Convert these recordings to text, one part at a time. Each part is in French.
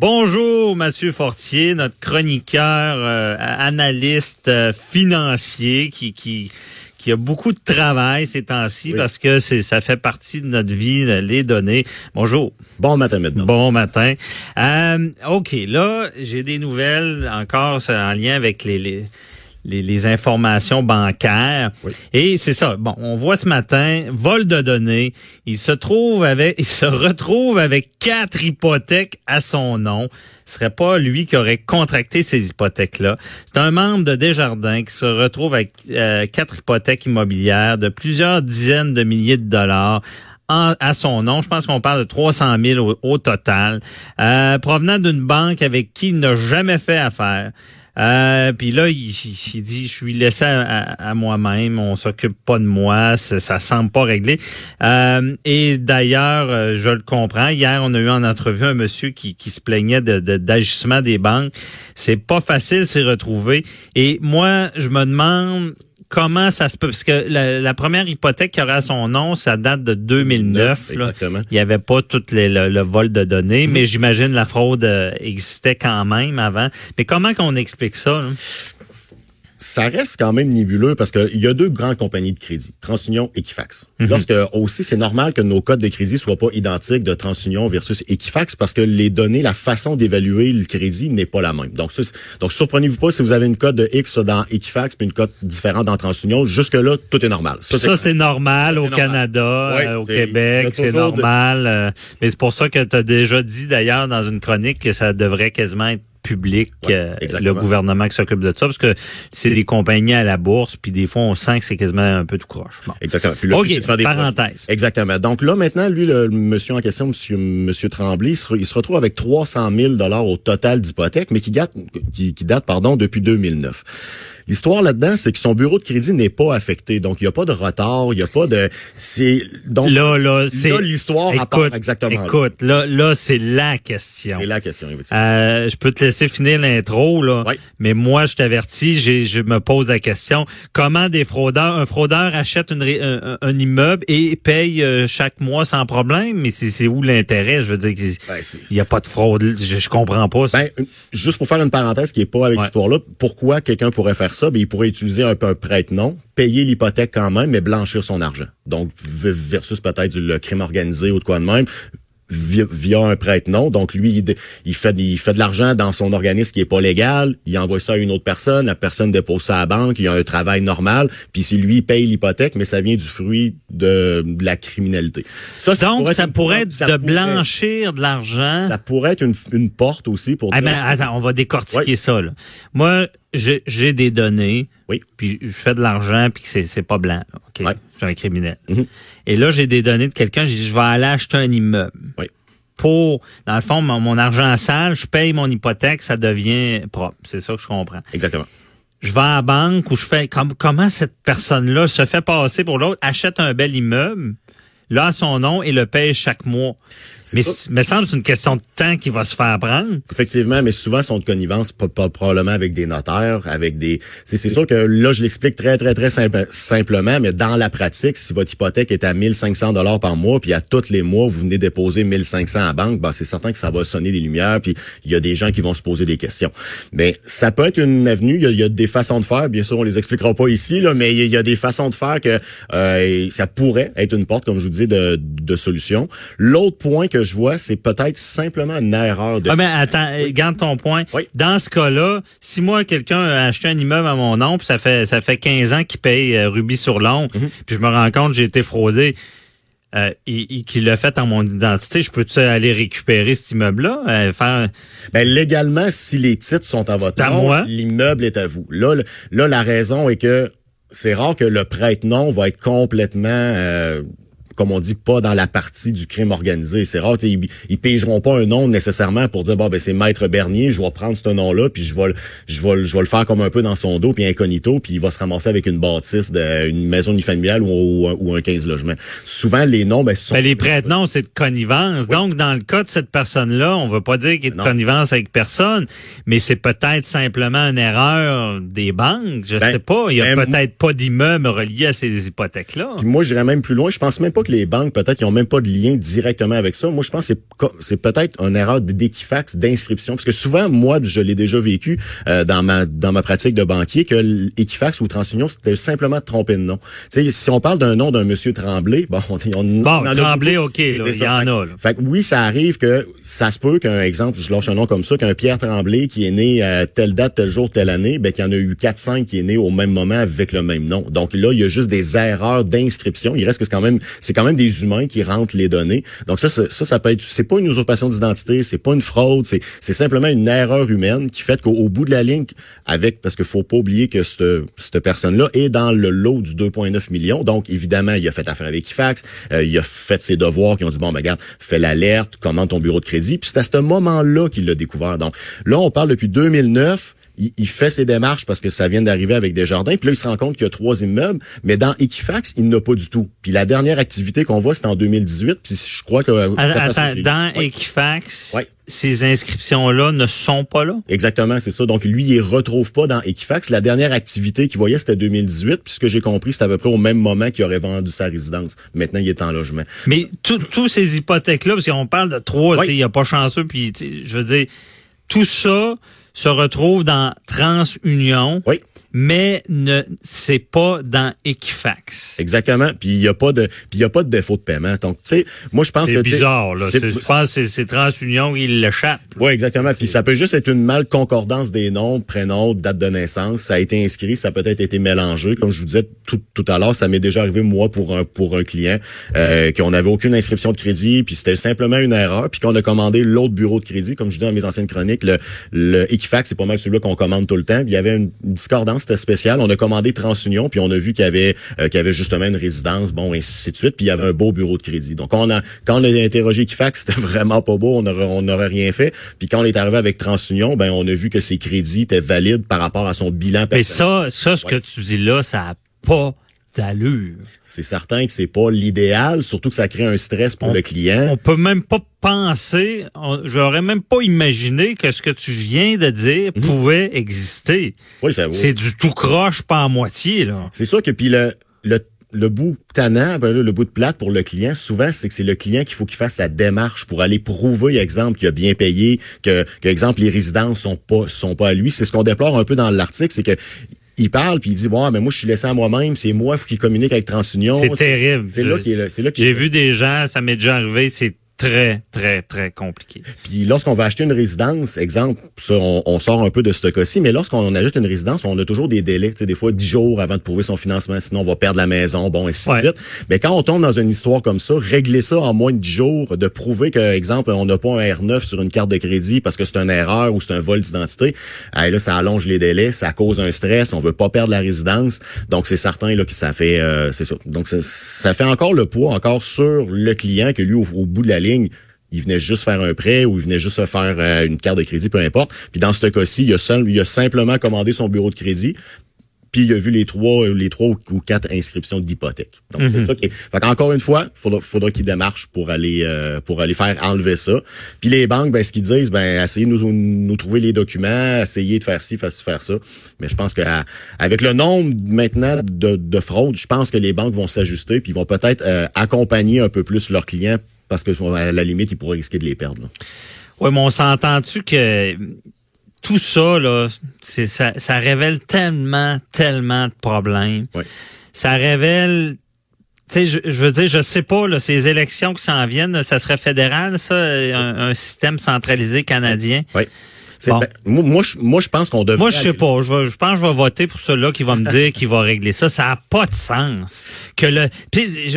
Bonjour, Mathieu Fortier, notre chroniqueur, euh, analyste euh, financier qui, qui, qui a beaucoup de travail ces temps-ci parce que c'est ça fait partie de notre vie, les données. Bonjour. Bon matin, maintenant. Bon matin. Euh, OK, là, j'ai des nouvelles encore en lien avec les, les les, informations bancaires. Et c'est ça. Bon, on voit ce matin, vol de données. Il se trouve avec, il se retrouve avec quatre hypothèques à son nom. Ce serait pas lui qui aurait contracté ces hypothèques-là. C'est un membre de Desjardins qui se retrouve avec euh, quatre hypothèques immobilières de plusieurs dizaines de milliers de dollars. À son nom. Je pense qu'on parle de 300 000 au, total, euh, provenant d'une banque avec qui il n'a jamais fait affaire. Euh, puis là, il, dit, je suis laissé à, moi-même, on s'occupe pas de moi, ça, ça semble pas réglé. Euh, et d'ailleurs, euh, je le comprends. Hier, on a eu en entrevue un monsieur qui, qui se plaignait de, d'ajustement des banques. C'est pas facile s'y retrouver. Et moi, je me demande comment ça se peut? Parce que la, première hypothèque qui aurait à son nom, ça date de 2009. Il n'y avait pas tout le, vol de données, mm-hmm. mais j'imagine la fraude euh, existait quand même avant. Mais comment qu'on explique ça? Ça reste quand même nébuleux parce qu'il y a deux grandes compagnies de crédit, TransUnion et Equifax. Mhm. Lorsque aussi c'est normal que nos codes de crédit soient pas identiques de TransUnion versus Equifax parce que les données, la façon d'évaluer le crédit n'est pas la même. Donc donc surprenez-vous pas si vous avez une code de X dans Equifax puis une code différente dans TransUnion, jusque là tout est normal. Ça, c'est normal au Canada, euh, au Québec, c'est normal. Euh, mais c'est pour ça que tu as déjà dit d'ailleurs dans une chronique que ça devrait quasiment être public, euh, le gouvernement qui s'occupe de ça, parce que c'est des compagnies à la bourse, puis des fois, on sent que c'est quasiment un peu tout croche. Exactement. Puis là, OK, parenthèse. Exactement. Donc là, maintenant, lui, le, monsieur en question, monsieur, monsieur Tremblay, il se, retrouve avec 300 000 au total d'hypothèque, mais qui date, qui, qui date pardon, depuis 2009. L'histoire là-dedans, c'est que son bureau de crédit n'est pas affecté. Donc, il n'y a pas de retard, il n'y a pas de... C'est donc là, là, c'est l'histoire écoute, exactement. Écoute, là, là, c'est la question. C'est la question, euh, je peux te laisser finir l'intro, là. Mais moi, je t'avertis, je me pose la question. Comment des fraudeurs, un fraudeur achète une, un, immeuble et paye euh, chaque mois sans problème? Mais c'est où l'intérêt? Je veux dire ben, il n'y a pas de fraude. Je, je comprends pas. Ben, juste pour faire une parenthèse qui est pas avec cette histoire-là, pourquoi quelqu'un pourrait faire ça, ben, il pourrait utiliser un, un prête-nom, payer l'hypothèque quand même, mais blanchir son argent. Donc, versus peut-être le crime organisé ou de quoi de même, via, un prête-nom. Donc lui, il, fait, il fait de l'argent dans son organisme qui est pas légal. Il envoie ça à une autre personne. La personne dépose ça à la banque. Il a un travail normal. Puis c'est lui paye l'hypothèque, mais ça vient du fruit de, la criminalité. Ça, ça Donc ça pourrait être de blanchir de l'argent. Ça pourrait être une, porte aussi pour. Ah ben, attends, on va décortiquer ça. Là. Moi, j'ai des données. Oui. Puis je fais de l'argent puis c'est c'est pas blanc. OK? Ouais. Un criminel. Mm-hmm. Et là j'ai des données de quelqu'un, j'ai dit je vais aller acheter un immeuble. Oui. Pour dans le fond mon, argent sale, je paye mon hypothèque, ça devient propre. C'est ça que je comprends. Exactement. Je vais à la banque où je fais comme comment cette personne-là se fait passer pour l'autre, achète un bel immeuble là son nom et le paye chaque mois. Mais me semble c'est une question de temps qui va se faire prendre. Effectivement, mais souvent sont de connivence probablement avec des notaires, avec des. C'est sûr que là je l'explique très très très simple, simplement, mais dans la pratique, si votre hypothèque est à 1500 dollars par mois, puis à tous les mois vous venez déposer 1500 à la banque, ben c'est certain que ça va sonner des lumières, puis il y a des gens qui vont se poser des questions. Mais ça peut être une avenue. Il y a, des façons de faire. Bien sûr, on les expliquera pas ici, là, mais il y a des façons de faire que euh, ça pourrait être une porte, comme je vous de, de solution. L'autre point que je vois, c'est peut-être simplement une erreur de... Ah ben attends, garde ton point. Dans ce cas-là, si moi, quelqu'un a acheté un immeuble à mon nom, puis ça fait ça fait 15 ans qu'il paye euh, rubis sur l'ongle, mhm. puis je me rends compte que j'ai été fraudé, euh, et, qu'il l'a fait en mon identité, je peux-tu aller récupérer cet immeuble-là? Euh, faire... Ben, légalement, si les titres sont à votre nom, l'immeuble est à vous. Là, là, la raison est que c'est rare que le prête-nom va être complètement euh, comme on dit, pas dans la partie du crime organisé. C'est rare, ils, ils pigeront pas un nom nécessairement pour dire bon ben c'est Maître Bernier, je vais prendre ce nom-là, puis je vais, je vais, je vais le faire comme un peu dans son dos, puis incognito, puis il va se ramasser avec une bâtisse d'une maison unifamiliale ou, ou, un 15 logements. Souvent les noms, ben, sont... Ben, les prête-noms, c'est de connivence. Donc dans le cas de cette personne-là, on veut pas dire qu'il est de connivence avec personne, mais c'est peut-être simplement une erreur des banques. Je ben, sais pas. Il y a ben, peut-être pas d'immeuble relié à ces hypothèques-là. Moi, j'irais même plus loin. Je pense même pas les banques, peut-être, ils ont même pas de lien directement avec ça. Moi, je pense que c'est, peut-être une erreur d'Equifax, d'inscription. Parce que souvent, moi, je l'ai déjà vécu euh, dans ma dans ma pratique de banquier, que Equifax ou TransUnion, c'était simplement de tromper de nom. si on parle d'un nom d'un monsieur Tremblay, bon, on, on, bon, Tremblay, OK, il y en a. Là. Fait que oui, ça arrive que ça se peut qu'un exemple, je lâche un nom comme ça, qu'un Pierre Tremblay qui est né à telle date, tel jour, telle année, ben qu'il y en a eu 4-5 qui est né au même moment avec le même nom. Donc là, il y a juste des erreurs d'inscription. Il reste que c'est quand même c'est quand même des humains qui rentrent les données. Donc ça, ça, ça peut être c'est pas une usurpation d'identité, c'est pas une fraude, c'est c'est simplement une erreur humaine qui fait qu'au bout de la ligne, avec parce qu'il faut pas oublier que cette, cette personne-là est dans le lot du 2,9 millions. Donc évidemment, il a fait affaire avec Equifax, euh, il a fait ses devoirs, qui ont dit bon, ben regarde, fais l'alerte, commande ton bureau de crédit. Puis c'est à ce moment-là qu'il l'a découvert. Donc là, on parle depuis 2009 il, fait ses démarches parce que ça vient d'arriver avec des jardins. Puis là, il se rend compte qu'il y a trois immeubles. Mais dans Equifax, il n'a pas du tout. Puis la dernière activité qu'on voit, c'est en 2018. Puis je crois que... Attends, dans Equifax, ces inscriptions-là ne sont pas là? Exactement, c'est ça. Donc lui, il retrouve pas dans Equifax. La dernière activité qu'il voyait, c'était 2018. Puis ce que j'ai compris, c'était à peu près au même moment qu'il aurait vendu sa résidence. Maintenant, il est en logement. Mais tous ces hypothèques-là, parce qu'on parle de trois, il n'y a pas chanceux. Puis je veux dire, tout ça se retrouve dans TransUnion. Oui mais ne c'est pas dans Equifax. Exactement. Puis il y a pas de puis y a pas de défaut de paiement. Donc tu sais, moi je pense que c'est bizarre là. Je pense que c'est TransUnion il l'échappe. Oui, exactement. Puis ça peut juste être une mal concordance des noms, prénoms, date de naissance. Ça a été inscrit, ça a peut-être été mélangé. Comme je vous disais tout, tout à l'heure, ça m'est déjà arrivé moi pour un pour un client euh, qu'on n'avait aucune inscription de crédit, puis c'était simplement une erreur, puis qu'on a commandé l'autre bureau de crédit, comme je dis dans mes anciennes chroniques, le, le Equifax, c'est pas mal celui-là qu'on commande tout le temps. Puis il y avait une discordance c'était spécial. On a commandé TransUnion, puis on a vu qu'il y avait euh, qu'il y avait justement une résidence, bon, et ainsi de suite, puis il y avait un beau bureau de crédit. Donc on a quand on a interrogé Equifax, c'était vraiment pas beau, on n'aurait on aurait rien fait. Puis quand on est arrivé avec TransUnion, ben on a vu que ses crédits étaient valides par rapport à son bilan personnel. Mais ça, ça ce que tu dis là, ça a pas d'allure. C'est certain que c'est pas l'idéal, surtout que ça crée un stress pour le client. On peut même pas penser, j'aurais même pas imaginé que ce que tu viens de dire mhm. pouvait exister. Oui, ça C'est du tout croche pas à moitié là. C'est sûr que puis le le le bout tannant, le bout de plate pour le client, souvent, c'est que c'est le client qu'il faut qu'il fasse sa démarche pour aller prouver, exemple, qu'il a bien payé, que, que exemple, les résidences sont pas, sont pas à lui. C'est ce qu'on déplore un peu dans l'article, c'est que il parle puis il dit bon mais moi je suis laissé à moi-même c'est moi qui communique avec TransUnion. C'est terrible. c'est là qui c'est là j'ai vu des gens ça m'est déjà arrivé c'est très, très, très compliqué. Puis lorsqu'on va acheter une résidence, exemple, ça, on, sort un peu de ce cas-ci, mais lorsqu'on achète une résidence, on a toujours des délais, tu sais, des fois dix jours avant de prouver son financement, sinon on va perdre la maison, bon, et ainsi de suite. Mais quand on tombe dans une histoire comme ça, régler ça en moins de dix jours, de prouver que, exemple, on n'a pas un R9 sur une carte de crédit parce que c'est une erreur ou c'est un vol d'identité, là, ça allonge les délais, ça cause un stress, on veut pas perdre la résidence. Donc, c'est certain là, que ça fait, euh, c'est ça. Donc, ça, fait encore le poids encore sur le client que lui, au bout de la ligne, il venait juste faire un prêt ou il venait juste faire euh, une carte de crédit, peu importe. Puis dans ce cas-ci, il a, il a simplement commandé son bureau de crédit, puis il a vu les trois, les trois ou quatre inscriptions d'hypothèque. Donc c'est ça qui est. Fait encore une fois, faudra, faudra qu'il démarche pour aller euh, pour aller faire enlever ça. Puis les banques, ben ce qu'ils disent, ben essayez de nous, nous trouver les documents, essayez de faire ci, faire, faire ça. Mais je pense que avec le nombre maintenant de, de fraudes, je pense que les banques vont s'ajuster puis ils vont peut-être euh, accompagner un peu plus leurs clients parce que à la limite, ils pourraient risquer de les perdre. Oui, mais on s'entend-tu que tout ça, là, c'est, ça, ça révèle tellement, tellement de problèmes. Oui. Ça révèle tu sais, je, veux dire, je sais pas, là, ces élections qui s'en viennent, ça serait fédéral, ça, un, un système centralisé canadien. Oui. Ben, moi, je, moi, je pense qu'on devrait. Moi, je sais pas. Je, je pense que je vais voter pour celui-là qui va me dire qu'il va régler ça. Ça a pas de sens. Que le,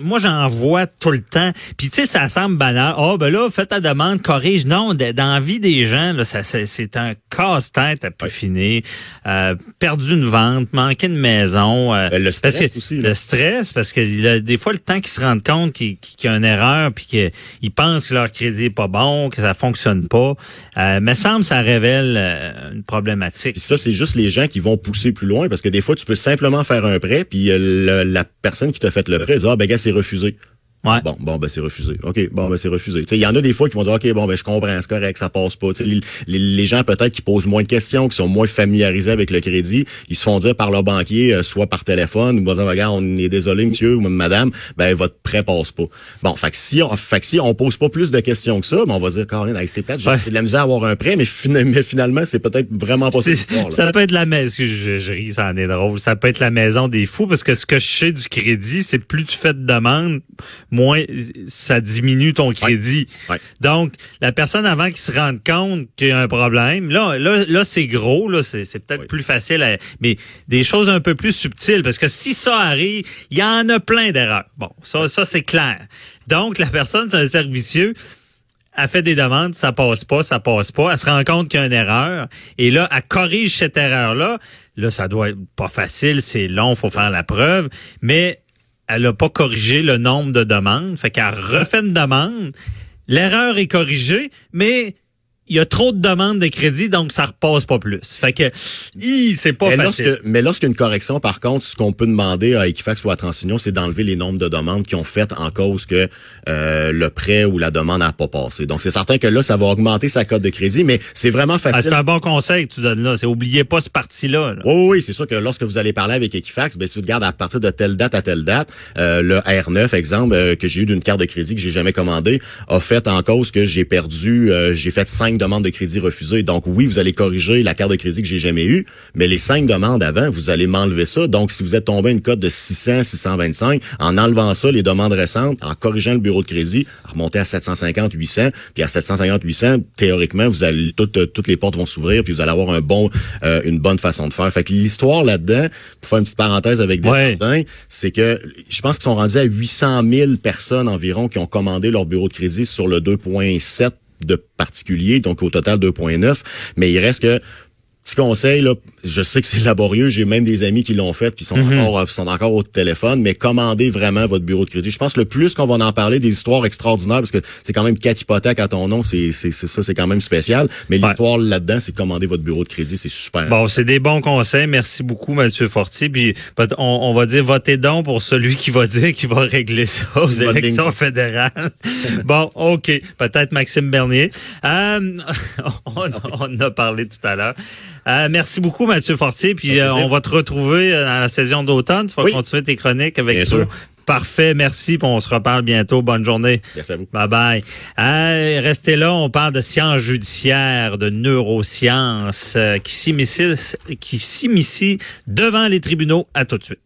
moi, j'en vois tout le temps. Puis tu sais, ça semble banal. Oh, ben là, fais ta demande, corrige. Non, dans la vie des gens, là, ça, c'est un casse-tête à plus finir. Euh, perdu une vente, manqué une maison. Euh, ben, le stress aussi. Le stress, parce que des fois, le temps qu'ils se rendent compte qu'il y a une erreur, puis qu'ils pensent que leur crédit est pas bon, que ça fonctionne pas. Euh, me semble ça euh, problématique. ça, c'est juste les gens qui vont pousser plus loin parce que des fois, tu peux simplement faire un prêt, puis euh, la personne qui t'a fait le prêt dit Ah, ben gars, c'est refusé. Ouais. Bon, bon, ben c'est refusé. OK, bon, ben c'est refusé. Il y en a des fois qui vont dire, OK, bon, ben je comprends, c'est correct, ça passe pas. Les, les, les, gens peut-être qui posent moins de questions, qui sont moins familiarisés avec le crédit, ils se font dire par leur banquier, euh, soit par téléphone, ou dire, regarde, on est désolé, monsieur ou madame, ben votre prêt passe pas. Bon, fait que si on, fait que si on pose pas plus de questions que ça, ben on va dire, Caroline, avec c'est plate, j'ai de la misère à avoir un prêt, mais, mais finalement, c'est peut-être vraiment pas ça. Ça peut être la maison, je, je, ris, ça en est drôle, ça peut être la maison des fous, parce que ce que je sais du crédit, c'est plus tu fais de demandes, moins ça diminue ton crédit. Donc, la personne avant qu'il se rende compte qu'il y a un problème, là, là, là c'est gros, là, c'est, peut-être plus facile, à, mais des choses un peu plus subtiles, parce que si ça arrive, il y en a plein d'erreurs. Bon, ça, ça c'est clair. Donc, la personne, c'est un servicieux, elle fait des demandes, ça passe pas, ça passe pas. Elle se rend compte qu'il y a une erreur. Et là, elle corrige cette erreur-là. Là, ça doit être pas facile, c'est long, faut faire la preuve. Mais elle a pas corrigé le nombre de demandes. Fait qu'elle refait une demande. L'erreur est corrigée, mais il y a trop de demandes de crédit, donc ça repasse pas plus. Fait que, c'est pas mais facile. Lorsque, mais lorsqu'une correction, par contre, ce qu'on peut demander à Equifax ou à Transignon, c'est d'enlever les nombres de demandes qui ont fait en cause que euh, le prêt ou la demande n'a pas passé. Donc, c'est certain que là, ça va augmenter sa cote de crédit, mais c'est vraiment facile. Ah, c'est un bon conseil que tu donnes là. C'est oubliez pas ce parti-là. Oui, oui, c'est sûr que lorsque vous allez parler avec Equifax, ben, si vous regardez à partir de telle date à telle date, euh, le R9, exemple, euh, que j'ai eu d'une carte de crédit que j'ai jamais commandé, a fait en cause que j'ai perdu, j'ai fait cinq demande de crédit refusée. Donc oui, vous allez corriger la carte de crédit que j'ai jamais eue, mais les cinq demandes avant, vous allez m'enlever ça. Donc si vous êtes tombé une cote de 600, 625, en enlevant ça, les demandes récentes, en corrigeant le bureau de crédit, remonter à 750, 800, puis à 750, 800, théoriquement, vous allez toutes toutes les portes vont s'ouvrir, puis vous allez avoir un bon euh, une bonne façon de faire. Fait que l'histoire là-dedans, pour faire une petite parenthèse avec des ouais. c'est que je pense qu'ils sont rendus à 800 000 personnes environ qui ont commandé leur bureau de crédit sur le 2.7 de particulier, donc au total 2.9. Mais il reste que Petit conseil, là, je sais que c'est laborieux, j'ai même des amis qui l'ont fait puis sont mhm. encore sont encore au téléphone, mais commandez vraiment votre bureau de crédit. Je pense que le plus qu'on va en parler des histoires extraordinaires parce que c'est quand même quatre hypothèques à ton nom, c'est c'est ça c'est quand même spécial, mais l'histoire là-dedans, c'est commander votre bureau de crédit, c'est super. Bon, c'est des bons conseils, merci beaucoup Mathieu Fortier puis on, va dire votez donc pour celui qui va dire qu'il va régler ça aux élections fédérales. bon, OK, peut-être Maxime Bernier. Euh, on, on a parlé tout à l'heure. Euh, merci beaucoup, Mathieu Fortier. Puis euh, on va te retrouver euh, dans la saison d'automne. Tu vas continuer tes chroniques avec nous. Parfait, merci. Puis on se reparle bientôt. Bonne journée. Merci à vous. Bye bye. restez là. On parle de sciences judiciaires, de neurosciences qui s'immiscent, qui s'immiscent devant les tribunaux. À tout de suite.